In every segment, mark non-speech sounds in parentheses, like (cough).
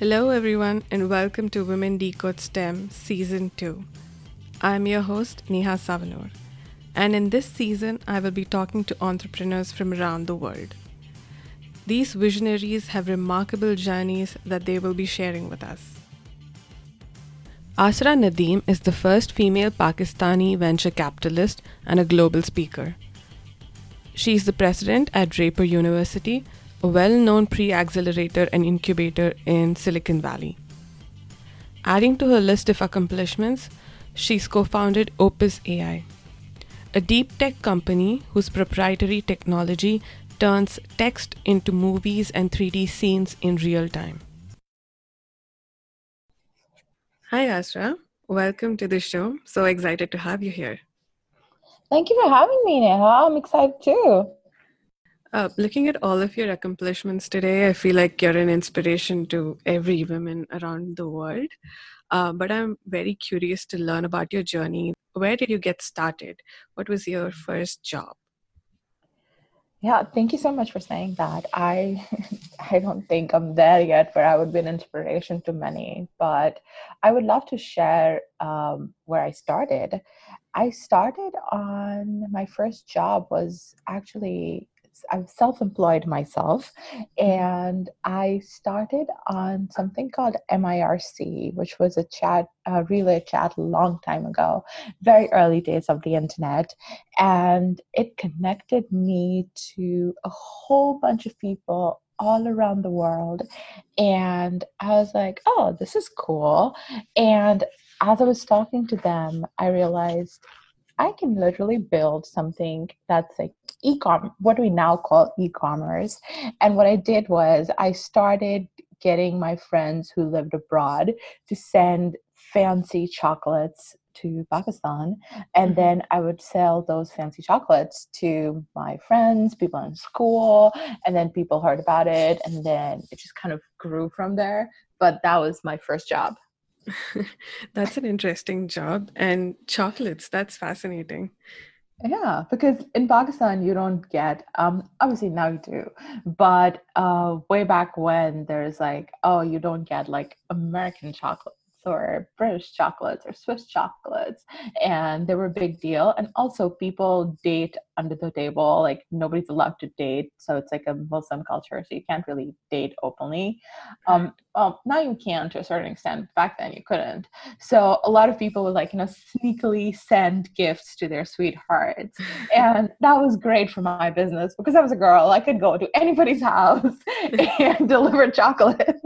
Hello, everyone, and welcome to Women Decode STEM Season 2. I'm your host, Neha Savanur, and in this season, I will be talking to entrepreneurs from around the world. These visionaries have remarkable journeys that they will be sharing with us. Asra Nadeem is the first female Pakistani venture capitalist and a global speaker. She is the president at Draper University a well known pre accelerator and incubator in Silicon Valley. Adding to her list of accomplishments, she's co founded Opus AI, a deep tech company whose proprietary technology turns text into movies and 3D scenes in real time. Hi, Asra. Welcome to the show. So excited to have you here. Thank you for having me, Neha. I'm excited too. Uh, looking at all of your accomplishments today, I feel like you're an inspiration to every woman around the world. Uh, but I'm very curious to learn about your journey. Where did you get started? What was your first job? Yeah, thank you so much for saying that. I (laughs) I don't think I'm there yet where I would be an inspiration to many, but I would love to share um, where I started. I started on my first job was actually I'm self-employed myself, mm-hmm. and I started on something called MIRC, which was a chat, a relay chat, a long time ago, very early days of the internet, and it connected me to a whole bunch of people all around the world, and I was like, oh, this is cool, and as I was talking to them, I realized I can literally build something that's like e-com what we now call e-commerce and what i did was i started getting my friends who lived abroad to send fancy chocolates to Pakistan and mm-hmm. then I would sell those fancy chocolates to my friends, people in school, and then people heard about it and then it just kind of grew from there. But that was my first job. That's an interesting job and chocolates, that's fascinating. Yeah, because in Pakistan you don't get um obviously now you do, but uh way back when there's like oh you don't get like American chocolate or British chocolates or Swiss chocolates, and they were a big deal. And also, people date under the table. Like nobody's allowed to date, so it's like a Muslim culture, so you can't really date openly. Um, well, now you can to a certain extent. Back then, you couldn't. So a lot of people would like you know sneakily send gifts to their sweethearts, (laughs) and that was great for my business because I was a girl. I could go to anybody's house (laughs) and deliver chocolate.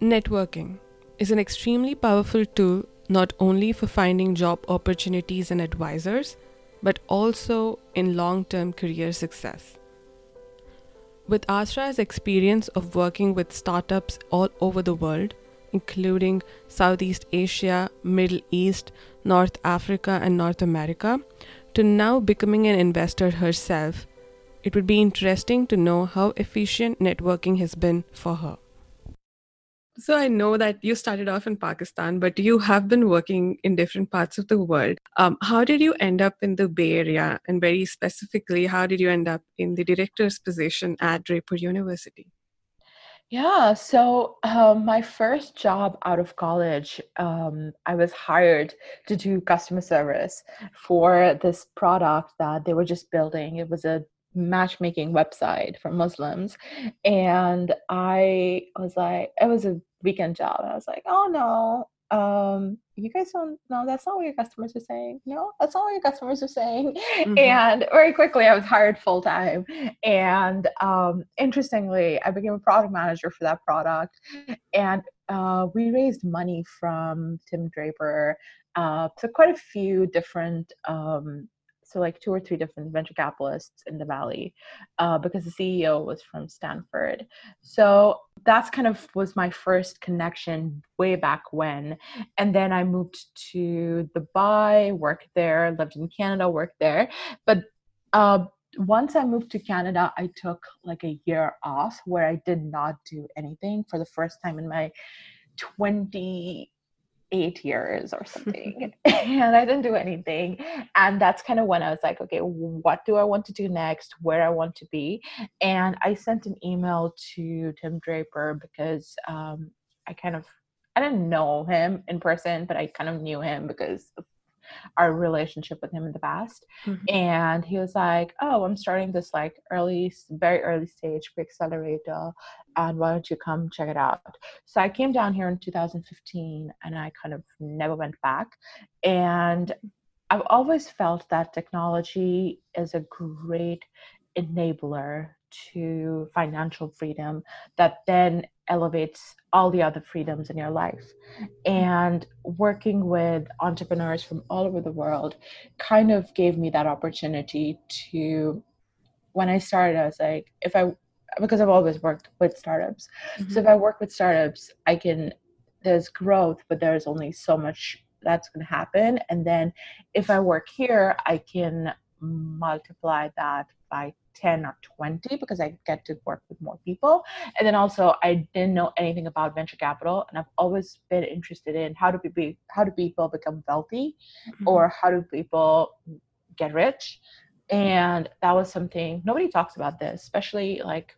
Networking is an extremely powerful tool not only for finding job opportunities and advisors, but also in long term career success. With Asra's experience of working with startups all over the world, including Southeast Asia, Middle East, North Africa, and North America, to now becoming an investor herself, it would be interesting to know how efficient networking has been for her. So I know that you started off in Pakistan, but you have been working in different parts of the world. Um, how did you end up in the Bay Area? And very specifically, how did you end up in the director's position at Draper University? Yeah, so um, my first job out of college, um, I was hired to do customer service for this product that they were just building. It was a matchmaking website for Muslims. And I was like, it was a weekend job. And I was like, oh no, um, you guys don't know that's not what your customers are saying. No, that's not what your customers are saying. (laughs) Mm-hmm. And very quickly I was hired full time. And um, interestingly, I became a product manager for that product. And uh, we raised money from Tim Draper uh, to quite a few different um, so like two or three different venture capitalists in the valley uh, because the ceo was from stanford. So that's kind of was my first connection way back when and then i moved to dubai worked there lived in canada worked there. But uh, once I moved to Canada, I took like a year off where I did not do anything for the first time in my 20 eight years or something. (laughs) And i didn't do anything. And that's kind of when i was like okay what do i want to do next? Where i want to be? And i sent an email to tim draper because um, i kind of i didn't know him in person but i kind of knew him because of our relationship with him in the past. Mm-hmm. And he was like, Oh, I'm starting this like early, very early stage pre accelerator. And why don't you come check it out? So I came down here in 2015 and I kind of never went back. And I've always felt that technology is a great enabler to financial freedom that then elevates all the other freedoms in your life. And working with entrepreneurs from all over the world kind of gave me that opportunity to, when I started, I was like, if I, because I've always worked with startups. Mm-hmm. So if I work with startups, I can, there's growth, but there's only so much that's going to happen. And then if I work here, I can multiply that by 10 or 20 because I get to work with more people. And then also I didn't know anything about venture capital and I've always been interested in how do people how do people become wealthy mm-hmm. or how do people get rich? And that was something nobody talks about this, especially like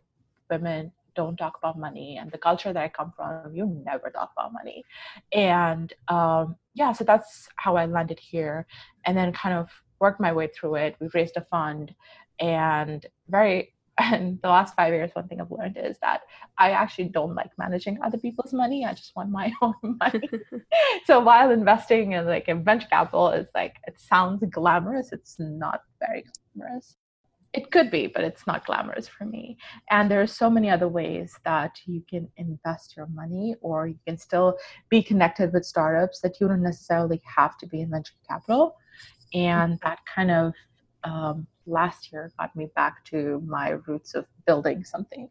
women don't talk about money and the culture that I come from, you never talk about money. And um, yeah, so that's how I landed here and then kind of worked my way through it. We've raised a fund and very (laughs) and the last five years one thing i've learned is that i actually don't like managing other people's money. I just want my (laughs) own money. (laughs) So while investing in like in venture capital is like it sounds glamorous it's not very glamorous. It could be but it's not glamorous for me. And there are so many other ways that you can invest your money or you can still be connected with startups that you don't necessarily have to be in venture capital. And that kind of um, last year got me back to my roots of building something.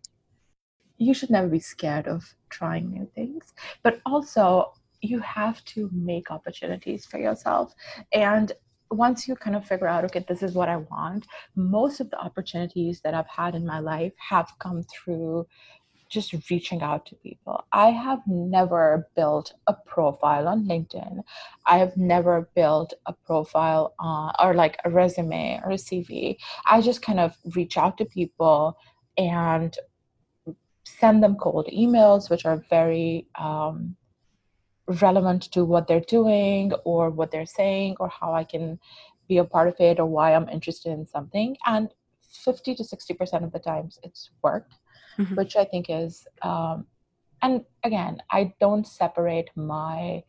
You should never be scared of trying new things, but also you have to make opportunities for yourself. And once you kind of figure out, okay, this is what I want, most of the opportunities that I've had in my life have come through just reaching out to people. I have never built a profile on LinkedIn. I have never built a profile on, or like a resume or a CV. I just kind of reach out to people and send them cold emails, which are very um, relevant to what they're doing or what they're saying or how I can be a part of it or why I'm interested in something. And 50 to 60% of the times it's worked mm-hmm. which I think is, um, and again, I don't separate my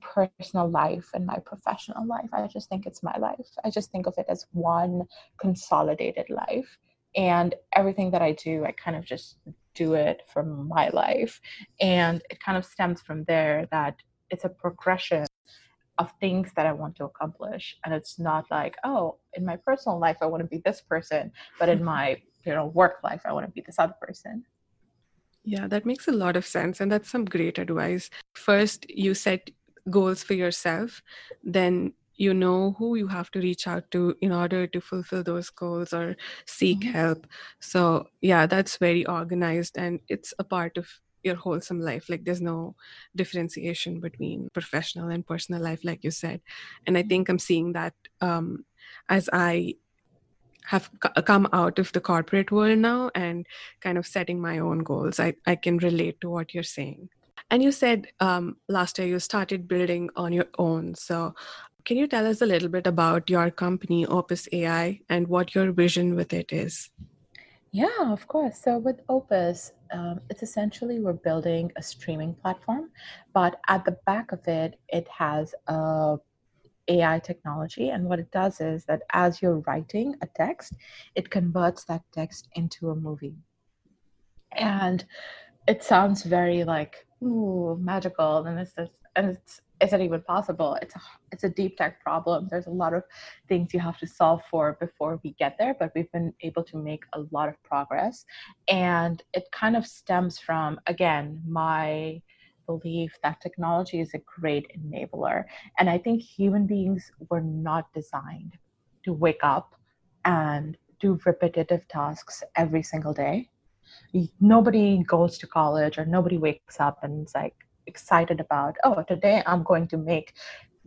personal life and my professional life. I just think it's my life. I just think of it as one consolidated life. And everything that I do, I kind of just do it for my life. And it kind of stems from there that it's a progression of things that I want to accomplish. And it's not like, oh, in my personal life, I want to be this person, but in (laughs) my you know work life i want to be this other person. Yeah that makes a lot of sense and that's some great advice. First you set goals for yourself then you know who you have to reach out to in order to fulfill those goals or seek mm-hmm. help. So yeah that's very organized and it's a part of your wholesome life. Like there's no differentiation between professional and personal life like you said. And i mm-hmm. think i'm seeing that um, as i have come out of the corporate world now and kind of setting my own goals. I, I can relate to what you're saying. And you said um, last year you started building on your own. So, can you tell us a little bit about your company, Opus AI, and what your vision with it is? Yeah, of course. So, with Opus, um, it's essentially we're building a streaming platform, but at the back of it, it has a AI technology. And what it does is that as you're writing a text, it converts that text into a movie. And it sounds very like, ooh, magical. And it's just, and it's, is it even possible? It's a, it's a deep tech problem. There's a lot of things you have to solve for before we get there, but we've been able to make a lot of progress. And it kind of stems from, again, my belief that technology is a great enabler. And I think human beings were not designed to wake up and do repetitive tasks every single day. Nobody goes to college or nobody wakes up and is like, excited about oh today i'm going to make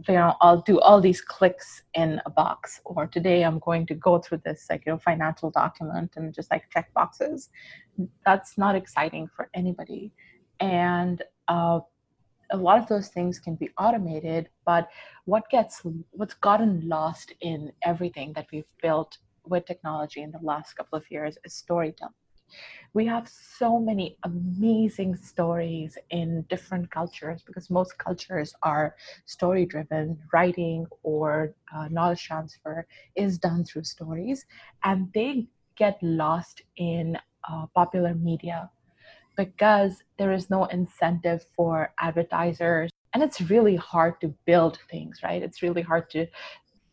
you know i'll do all these clicks in a box or today i'm going to go through this like you know financial document and just like check boxes that's not exciting for anybody and uh, a lot of those things can be automated but what gets what's gotten lost in everything that we've built with technology in the last couple of years is storytelling we have so many amazing stories in different cultures because most cultures are story driven writing or uh, knowledge transfer is done through stories and they get lost in uh, popular media because there is no incentive for advertisers. And it's really hard to build things right? It's really hard to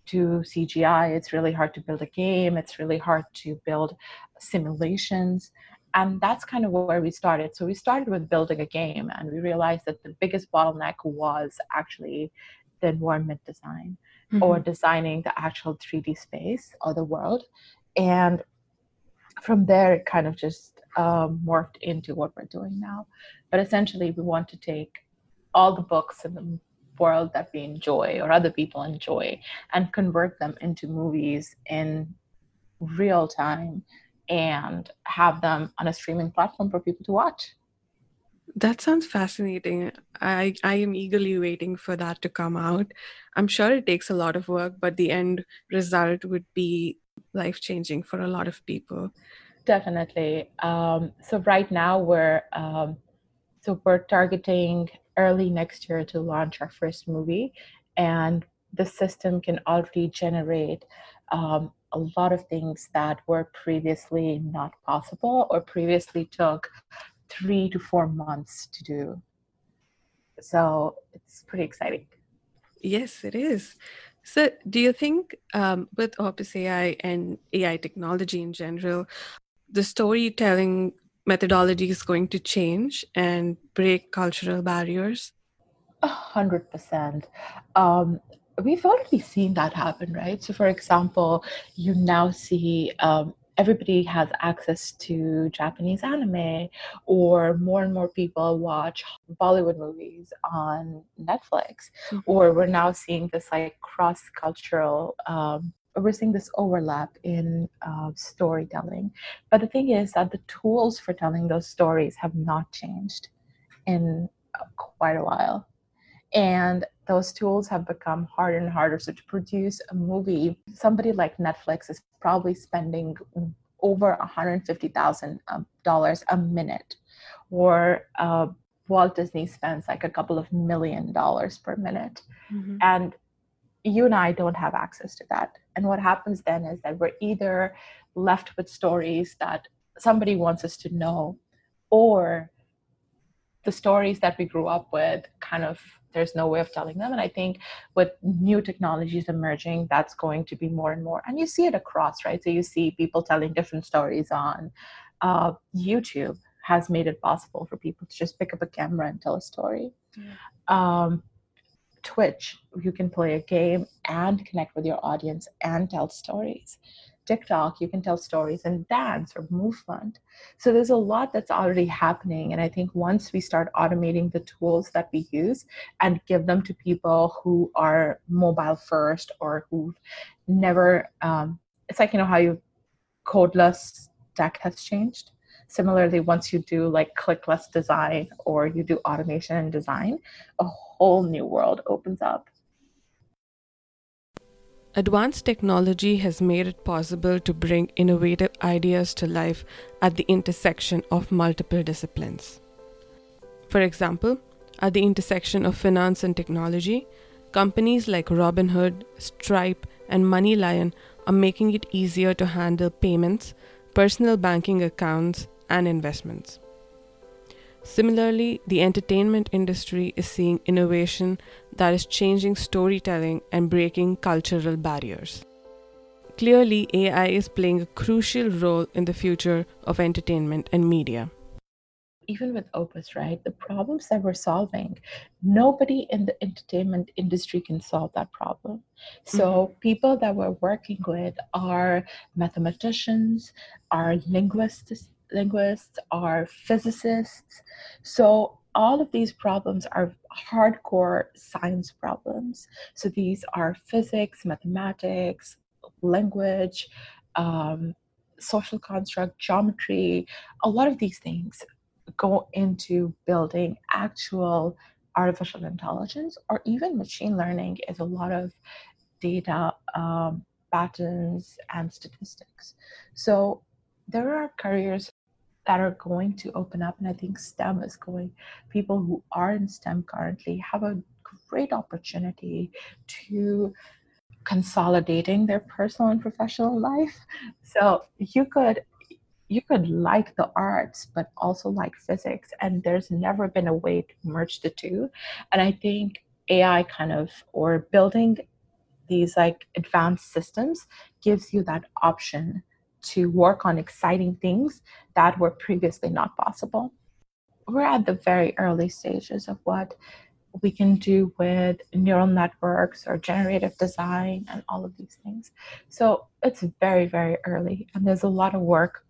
to cgi it's really hard to build a game. It's really hard to build simulations. And that's kind of where we started. So we started with building a game and we realized that the biggest bottleneck was actually the environment design mm-hmm. or designing the actual 3d space or the world. And from there it kind of just um, morphed into what we're doing now but essentially we want to take all the books in the world that we enjoy or other people enjoy and convert them into movies in real time and have them on a streaming platform for people to watch. That sounds fascinating. I, I am eagerly waiting for that to come out. I'm sure it takes a lot of work, but the end result would be life changing for a lot of people. Definitely. Um, so right now we're um, so we're targeting early next year to launch our first movie, and the system can already generate um, a lot of things that were previously not possible or previously took three to four months to do. So it's pretty exciting. Yes, it is. So, do you think um, with Opus AI and AI technology in general, the storytelling methodology is going to change and break cultural barriers? A hundred percent. Um, we've already seen that happen, right? So, for example, you now see um, everybody has access to Japanese anime, or more and more people watch Bollywood movies on Netflix, mm-hmm. or we're now seeing this like cross cultural. Um, we're seeing this overlap in uh, storytelling. But the thing is that the tools for telling those stories have not changed in uh, quite a while. And those tools have become harder and harder. So to produce a movie, somebody like Netflix is probably spending over $150,000 um, a minute, or uh, Walt Disney spends like a couple of million dollars per minute. Mm-hmm. And you and I don't have access to that. And what happens then is that we're either left with stories that somebody wants us to know, or the stories that we grew up with kind of there's no way of telling them. And i think with new technologies emerging that's going to be more and more. And you see it across right? So you see people telling different stories on uh, youtube has made it possible for people to just pick up a camera and tell a story. Um, twitch you can play a game and connect with your audience and tell stories TikTok, you can tell stories and dance or movement. So there's a lot that's already happening. And I think once we start automating the tools that we use and give them to people who are mobile first or who've never, um, it's like, you know, how you codeless tech has changed. Similarly, once you do like clickless design or you do automation and design, a whole new world opens up. Advanced technology has made it possible to bring innovative ideas to life at the intersection of multiple disciplines. For example, at the intersection of finance and technology, companies like Robinhood, Stripe, and MoneyLion are making it easier to handle payments, personal banking accounts, and investments. Similarly, the entertainment industry is seeing innovation that is changing storytelling and breaking cultural barriers. Clearly, AI is playing a crucial role in the future of entertainment and media. Even with Opus, right, the problems that we're solving, nobody in the entertainment industry can solve that problem. So, mm-hmm. people that we're working with are mathematicians, are linguists, linguists, are physicists. So all of these problems are hardcore science problems. So these are physics, mathematics, language, um, social construct, geometry, a lot of these things go into building actual artificial intelligence or even machine learning is a lot of data um, patterns and statistics so there are careers that are going to open up and i think stem is going people who are in stem currently have a great opportunity to consolidating their personal and professional life. So you could you could like the arts but also like physics and there's never been a way to merge the two. And i think ai kind of or building these like advanced systems gives you that option to work on exciting things that were previously not possible we're at the very early stages of what we can do with neural networks or generative design and all of these things. So it's very, very early, and there's a lot of work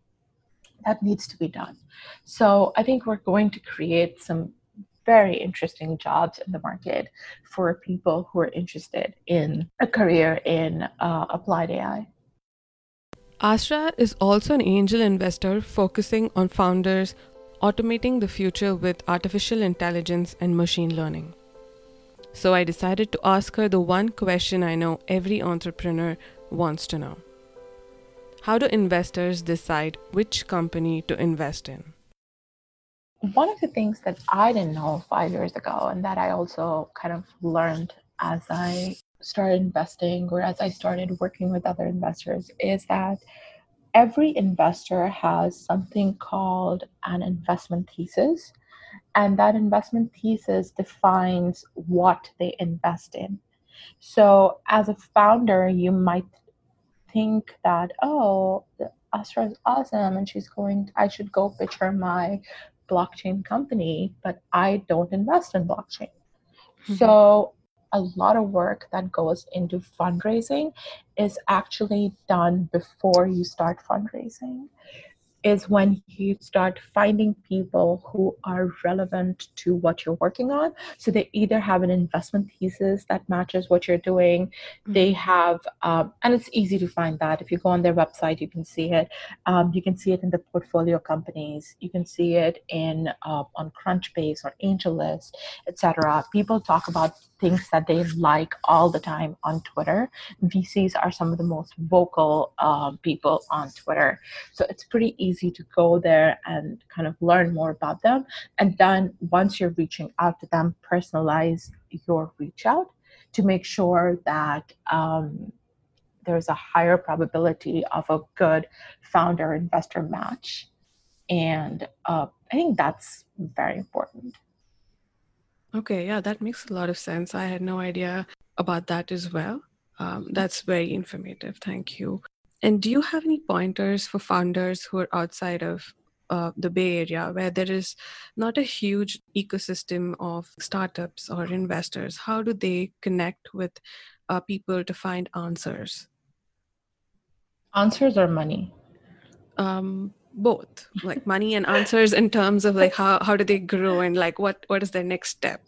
that needs to be done. So I think we're going to create some very interesting jobs in the market for people who are interested in a career in uh, applied AI. Asra is also an angel investor focusing on founders automating the future with artificial intelligence and machine learning. So I decided to ask her the one question I know every entrepreneur wants to know. How do investors decide which company to invest in? One of the things that I didn't know five years ago, and that I also kind of learned as I started investing or as I started working with other investors, is that every investor has something called an investment thesis. And that investment thesis defines what they invest in. So, as a founder, you might think that oh asra is awesome and she's going i should go pitch her my blockchain company but i don't invest in blockchain mm-hmm. so a lot of work that goes into fundraising is actually done before you start fundraising is when you start finding people who are relevant to what you're working on. So they either have an investment thesis that matches what you're doing, mm-hmm. they have, um, and it's easy to find that. If you go on their website, you can see it. Um, you can see it in the portfolio companies. You can see it in uh, on Crunchbase or AngelList, etc. People talk about things that they like all the time on Twitter. VCs are some of the most vocal uh, people on Twitter. So it's pretty easy to go there and kind of learn more about them. And then once you're reaching out to them, personalize your reach out to make sure that um, there's a higher probability of a good founder investor match. And uh, I think that's very important. Okay, yeah, that makes a lot of sense. I had no idea about that as well. Um, that's very informative. Thank you. And do you have any pointers for founders who are outside of uh, the Bay Area where there is not a huge ecosystem of startups or investors? How do they connect with uh, people to find answers? Answers or money? Um, both like money and answers in terms of like how, how do they grow and like what what is their next step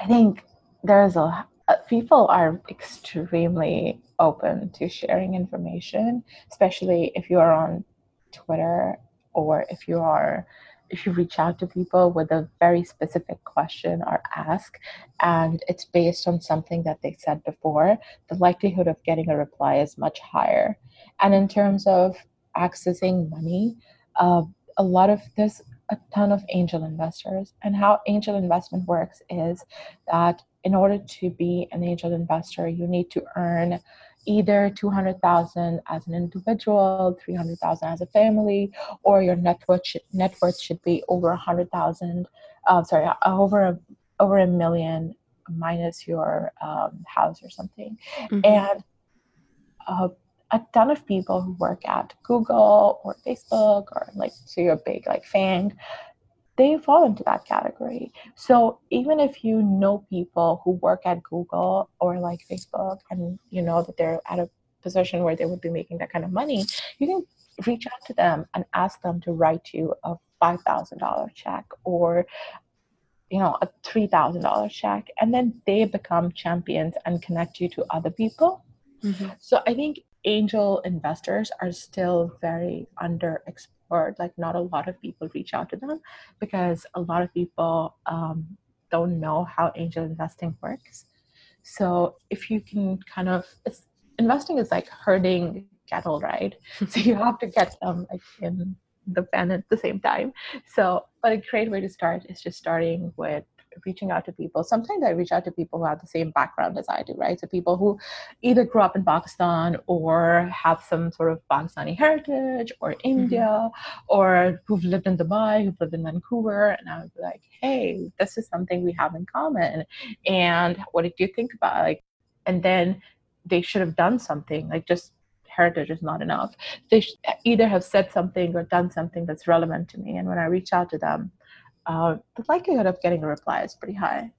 i think there's a people are extremely open to sharing information especially if you are on twitter or if you are if you reach out to people with a very specific question or ask and it's based on something that they said before the likelihood of getting a reply is much higher and in terms of accessing money, uh, a lot of there's a ton of angel investors. And how angel investment works is that in order to be an angel investor, you need to earn either 200,000 as an individual, 300,000 as a family, or your net worth should, net worth should be over 100,000, uh, sorry, over a, over a million minus your um, house or something. Mm-hmm. And uh, a ton of people who work at Google or Facebook or like so you're a big like FANG, they fall into that category. So even if you know people who work at Google or like Facebook and you know that they're at a position where they would be making that kind of money, you can reach out to them and ask them to write you a $5000 check or you know a $3000 check and then they become champions and connect you to other people mm-hmm. so i think angel investors are still very underexplored. Like not a lot of people reach out to them because a lot of people um, don't know how angel investing works. So if you can kind of investing is like herding cattle right? (laughs) So you have to get them like in the pen at the same time. So, but a great way to start is just starting with reaching out to people. Sometimes I reach out to people who have the same background as I do, right? So people who either grew up in Pakistan or have some sort of Pakistani heritage or mm-hmm. India mm-hmm. or who've lived in Dubai, who've lived in Vancouver. And I would be like, hey, this is something we have in common. And what did you think about like and then they should have done something like just heritage is not enough. They either have said something or done something that's relevant to me. And when I reach out to them, uh, the likelihood of getting a reply is pretty high.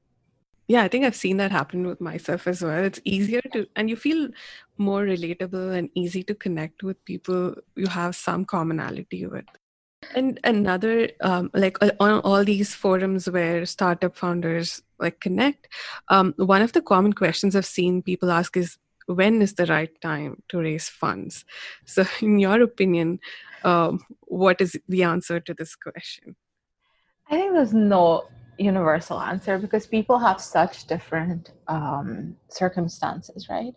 Yeah, I think I've seen that happen with myself as well. It's easier to, and you feel more relatable and easy to connect with people you have some commonality with. And another, um, like on all these forums where startup founders like connect, um, one of the common questions I've seen people ask is, when is the right time to raise funds so (laughs) in your opinion um, what is the answer to this question i think there's no universal answer because people have such different um, circumstances right?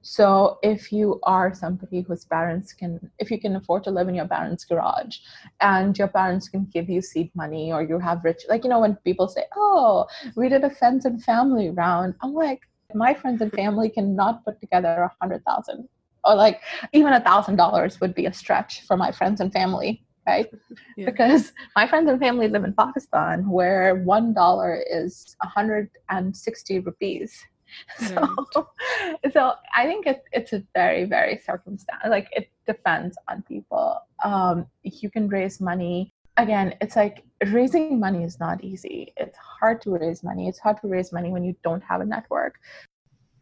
So if you are somebody whose parents can if you can afford to live in your parents garage and your parents can give you seed money or you have rich like you know when people say oh we did a friends and family round i'm like my friends and family cannot put together a hundred thousand or like even a thousand dollars would be a stretch for my friends and family right (laughs) yeah. because my friends and family live in pakistan where one dollar is 160 rupees (laughs) so, right. (laughs) so I think it's it's a very very circumstance like it depends on people. Um, you can raise money again, it's like raising money is not easy. It's hard to raise money. It's hard to raise money when you don't have a network.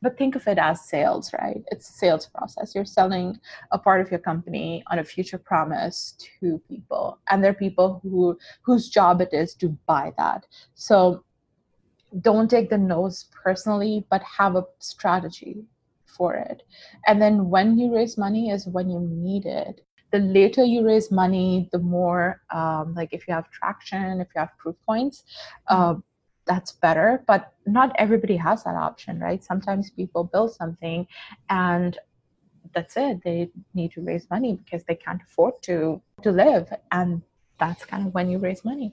But think of it as sales, right? It's a sales process. You're selling a part of your company on a future promise to people, and there are people who whose job it is to buy that. So don't take the nose personally, but have a strategy for it. And then when you raise money is when you need it the later you raise money, the more um, like if you have traction, if you have proof points, uh, that's better. But not everybody has that option, right? Sometimes people build something and that's it. They need to raise money because they can't afford to to live, and that's kind of when you raise money.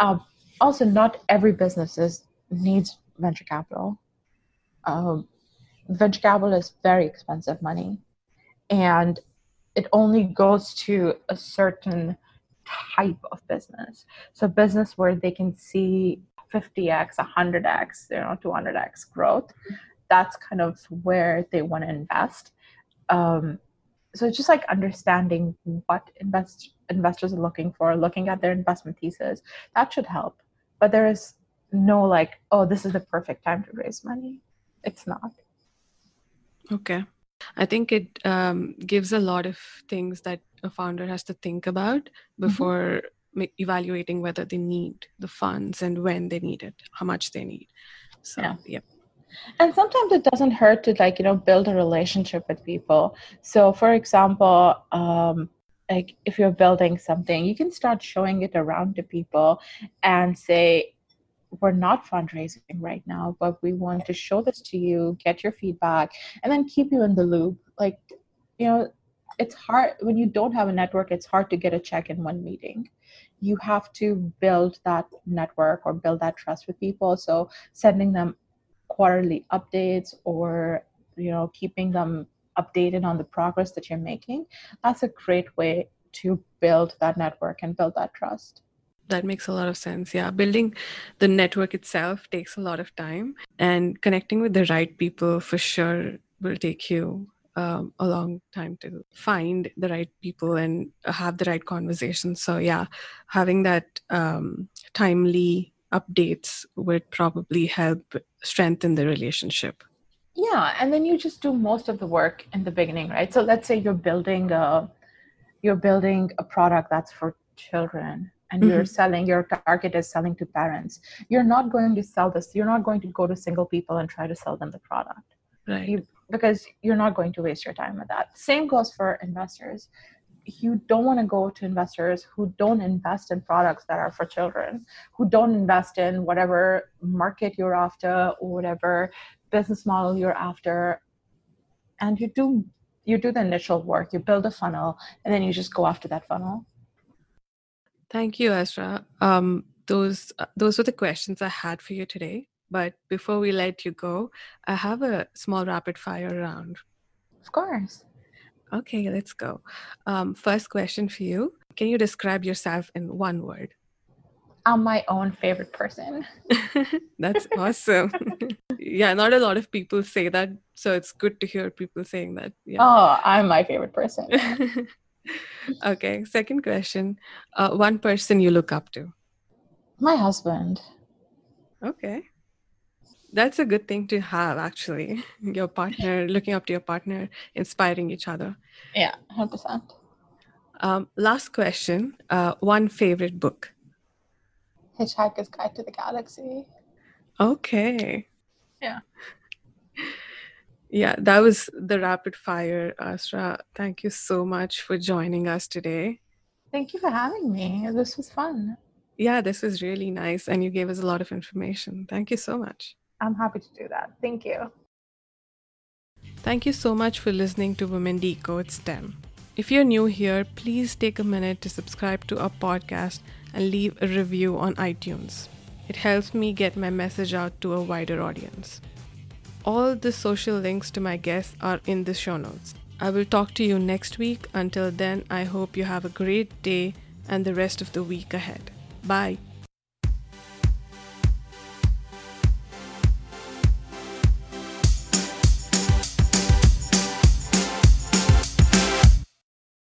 Um, also, not every business is, needs venture capital. Um, venture capital is very expensive money, and it only goes to a certain type of business. So business where they can see 50x, 100x, you know, 200x growth. That's kind of where they want to invest. Um, so just like understanding what invest investors are looking for, looking at their investment thesis, that should help. But there is no like, oh, this is the perfect time to raise money. It's not. Okay. I think it um, gives a lot of things that a founder has to think about mm-hmm. before mm-hmm. Evaluating whether they need the funds and when they need it, how much they need. So, yeah. yeah. And sometimes it doesn't hurt to like, you know, build a relationship with people. So, for example, um, like if you're building something, you can start showing it around to people and say, we're not fundraising right now, but we want to show this to you, get your feedback, and then keep you in the loop. Like, you know, it's hard when you don't have a network, it's hard to get a check in one meeting. You have to build that network or build that trust with people. So, sending them quarterly updates or, you know, keeping them updated on the progress that you're making, that's a great way to build that network and build that trust that makes a lot of sense yeah building the network itself takes a lot of time and connecting with the right people for sure will take you um, a long time to find the right people and have the right conversations. So yeah having that um, timely updates would probably help strengthen the relationship. Yeah and then you just do most of the work in the beginning right? So let's say you're building a you're building a product that's for children and mm-hmm. you're selling your target is selling to parents. You're not going to sell this you're not going to go to single people and try to sell them the product. Right. You, because you're not going to waste your time with that same goes for investors you don't want to go to investors who don't invest in products that are for children who don't invest in whatever market you're after or whatever business model you're after and you do you do the initial work you build a funnel and then you just go after that funnel Thank you, Asra. Um, those uh, those were the questions I had for you today. But before we let you go, I have a small rapid fire round. Of course. Okay, let's go. Um, first question for you: Can you describe yourself in one word? I'm my own favorite person. (laughs) That's awesome. (laughs) yeah, not a lot of people say that, so it's good to hear people saying that. Yeah. Oh, I'm my favorite person (laughs) okay, second question. Uh, one person you look up to? My husband. Okay. That's a good thing to have, actually. (laughs) Your partner, looking up to your partner, inspiring each other. Yeah, 100%. Um, last question. Uh, one favorite book? Hitchhiker's Guide to the Galaxy. Okay. Yeah. Yeah, that was the rapid fire, Asra. Thank you so much for joining us today. Thank you for having me. This was fun. Yeah, this was really nice, and you gave us a lot of information. Thank you so much. I'm happy to do that. Thank you. Thank you so much for listening to Women Decode STEM. If you're new here, please take a minute to subscribe to our podcast and leave a review on iTunes. It helps me get my message out to a wider audience. All the social links to my guests are in the show notes. I will talk to you next week. Until then, I hope you have a great day and the rest of the week ahead. Bye.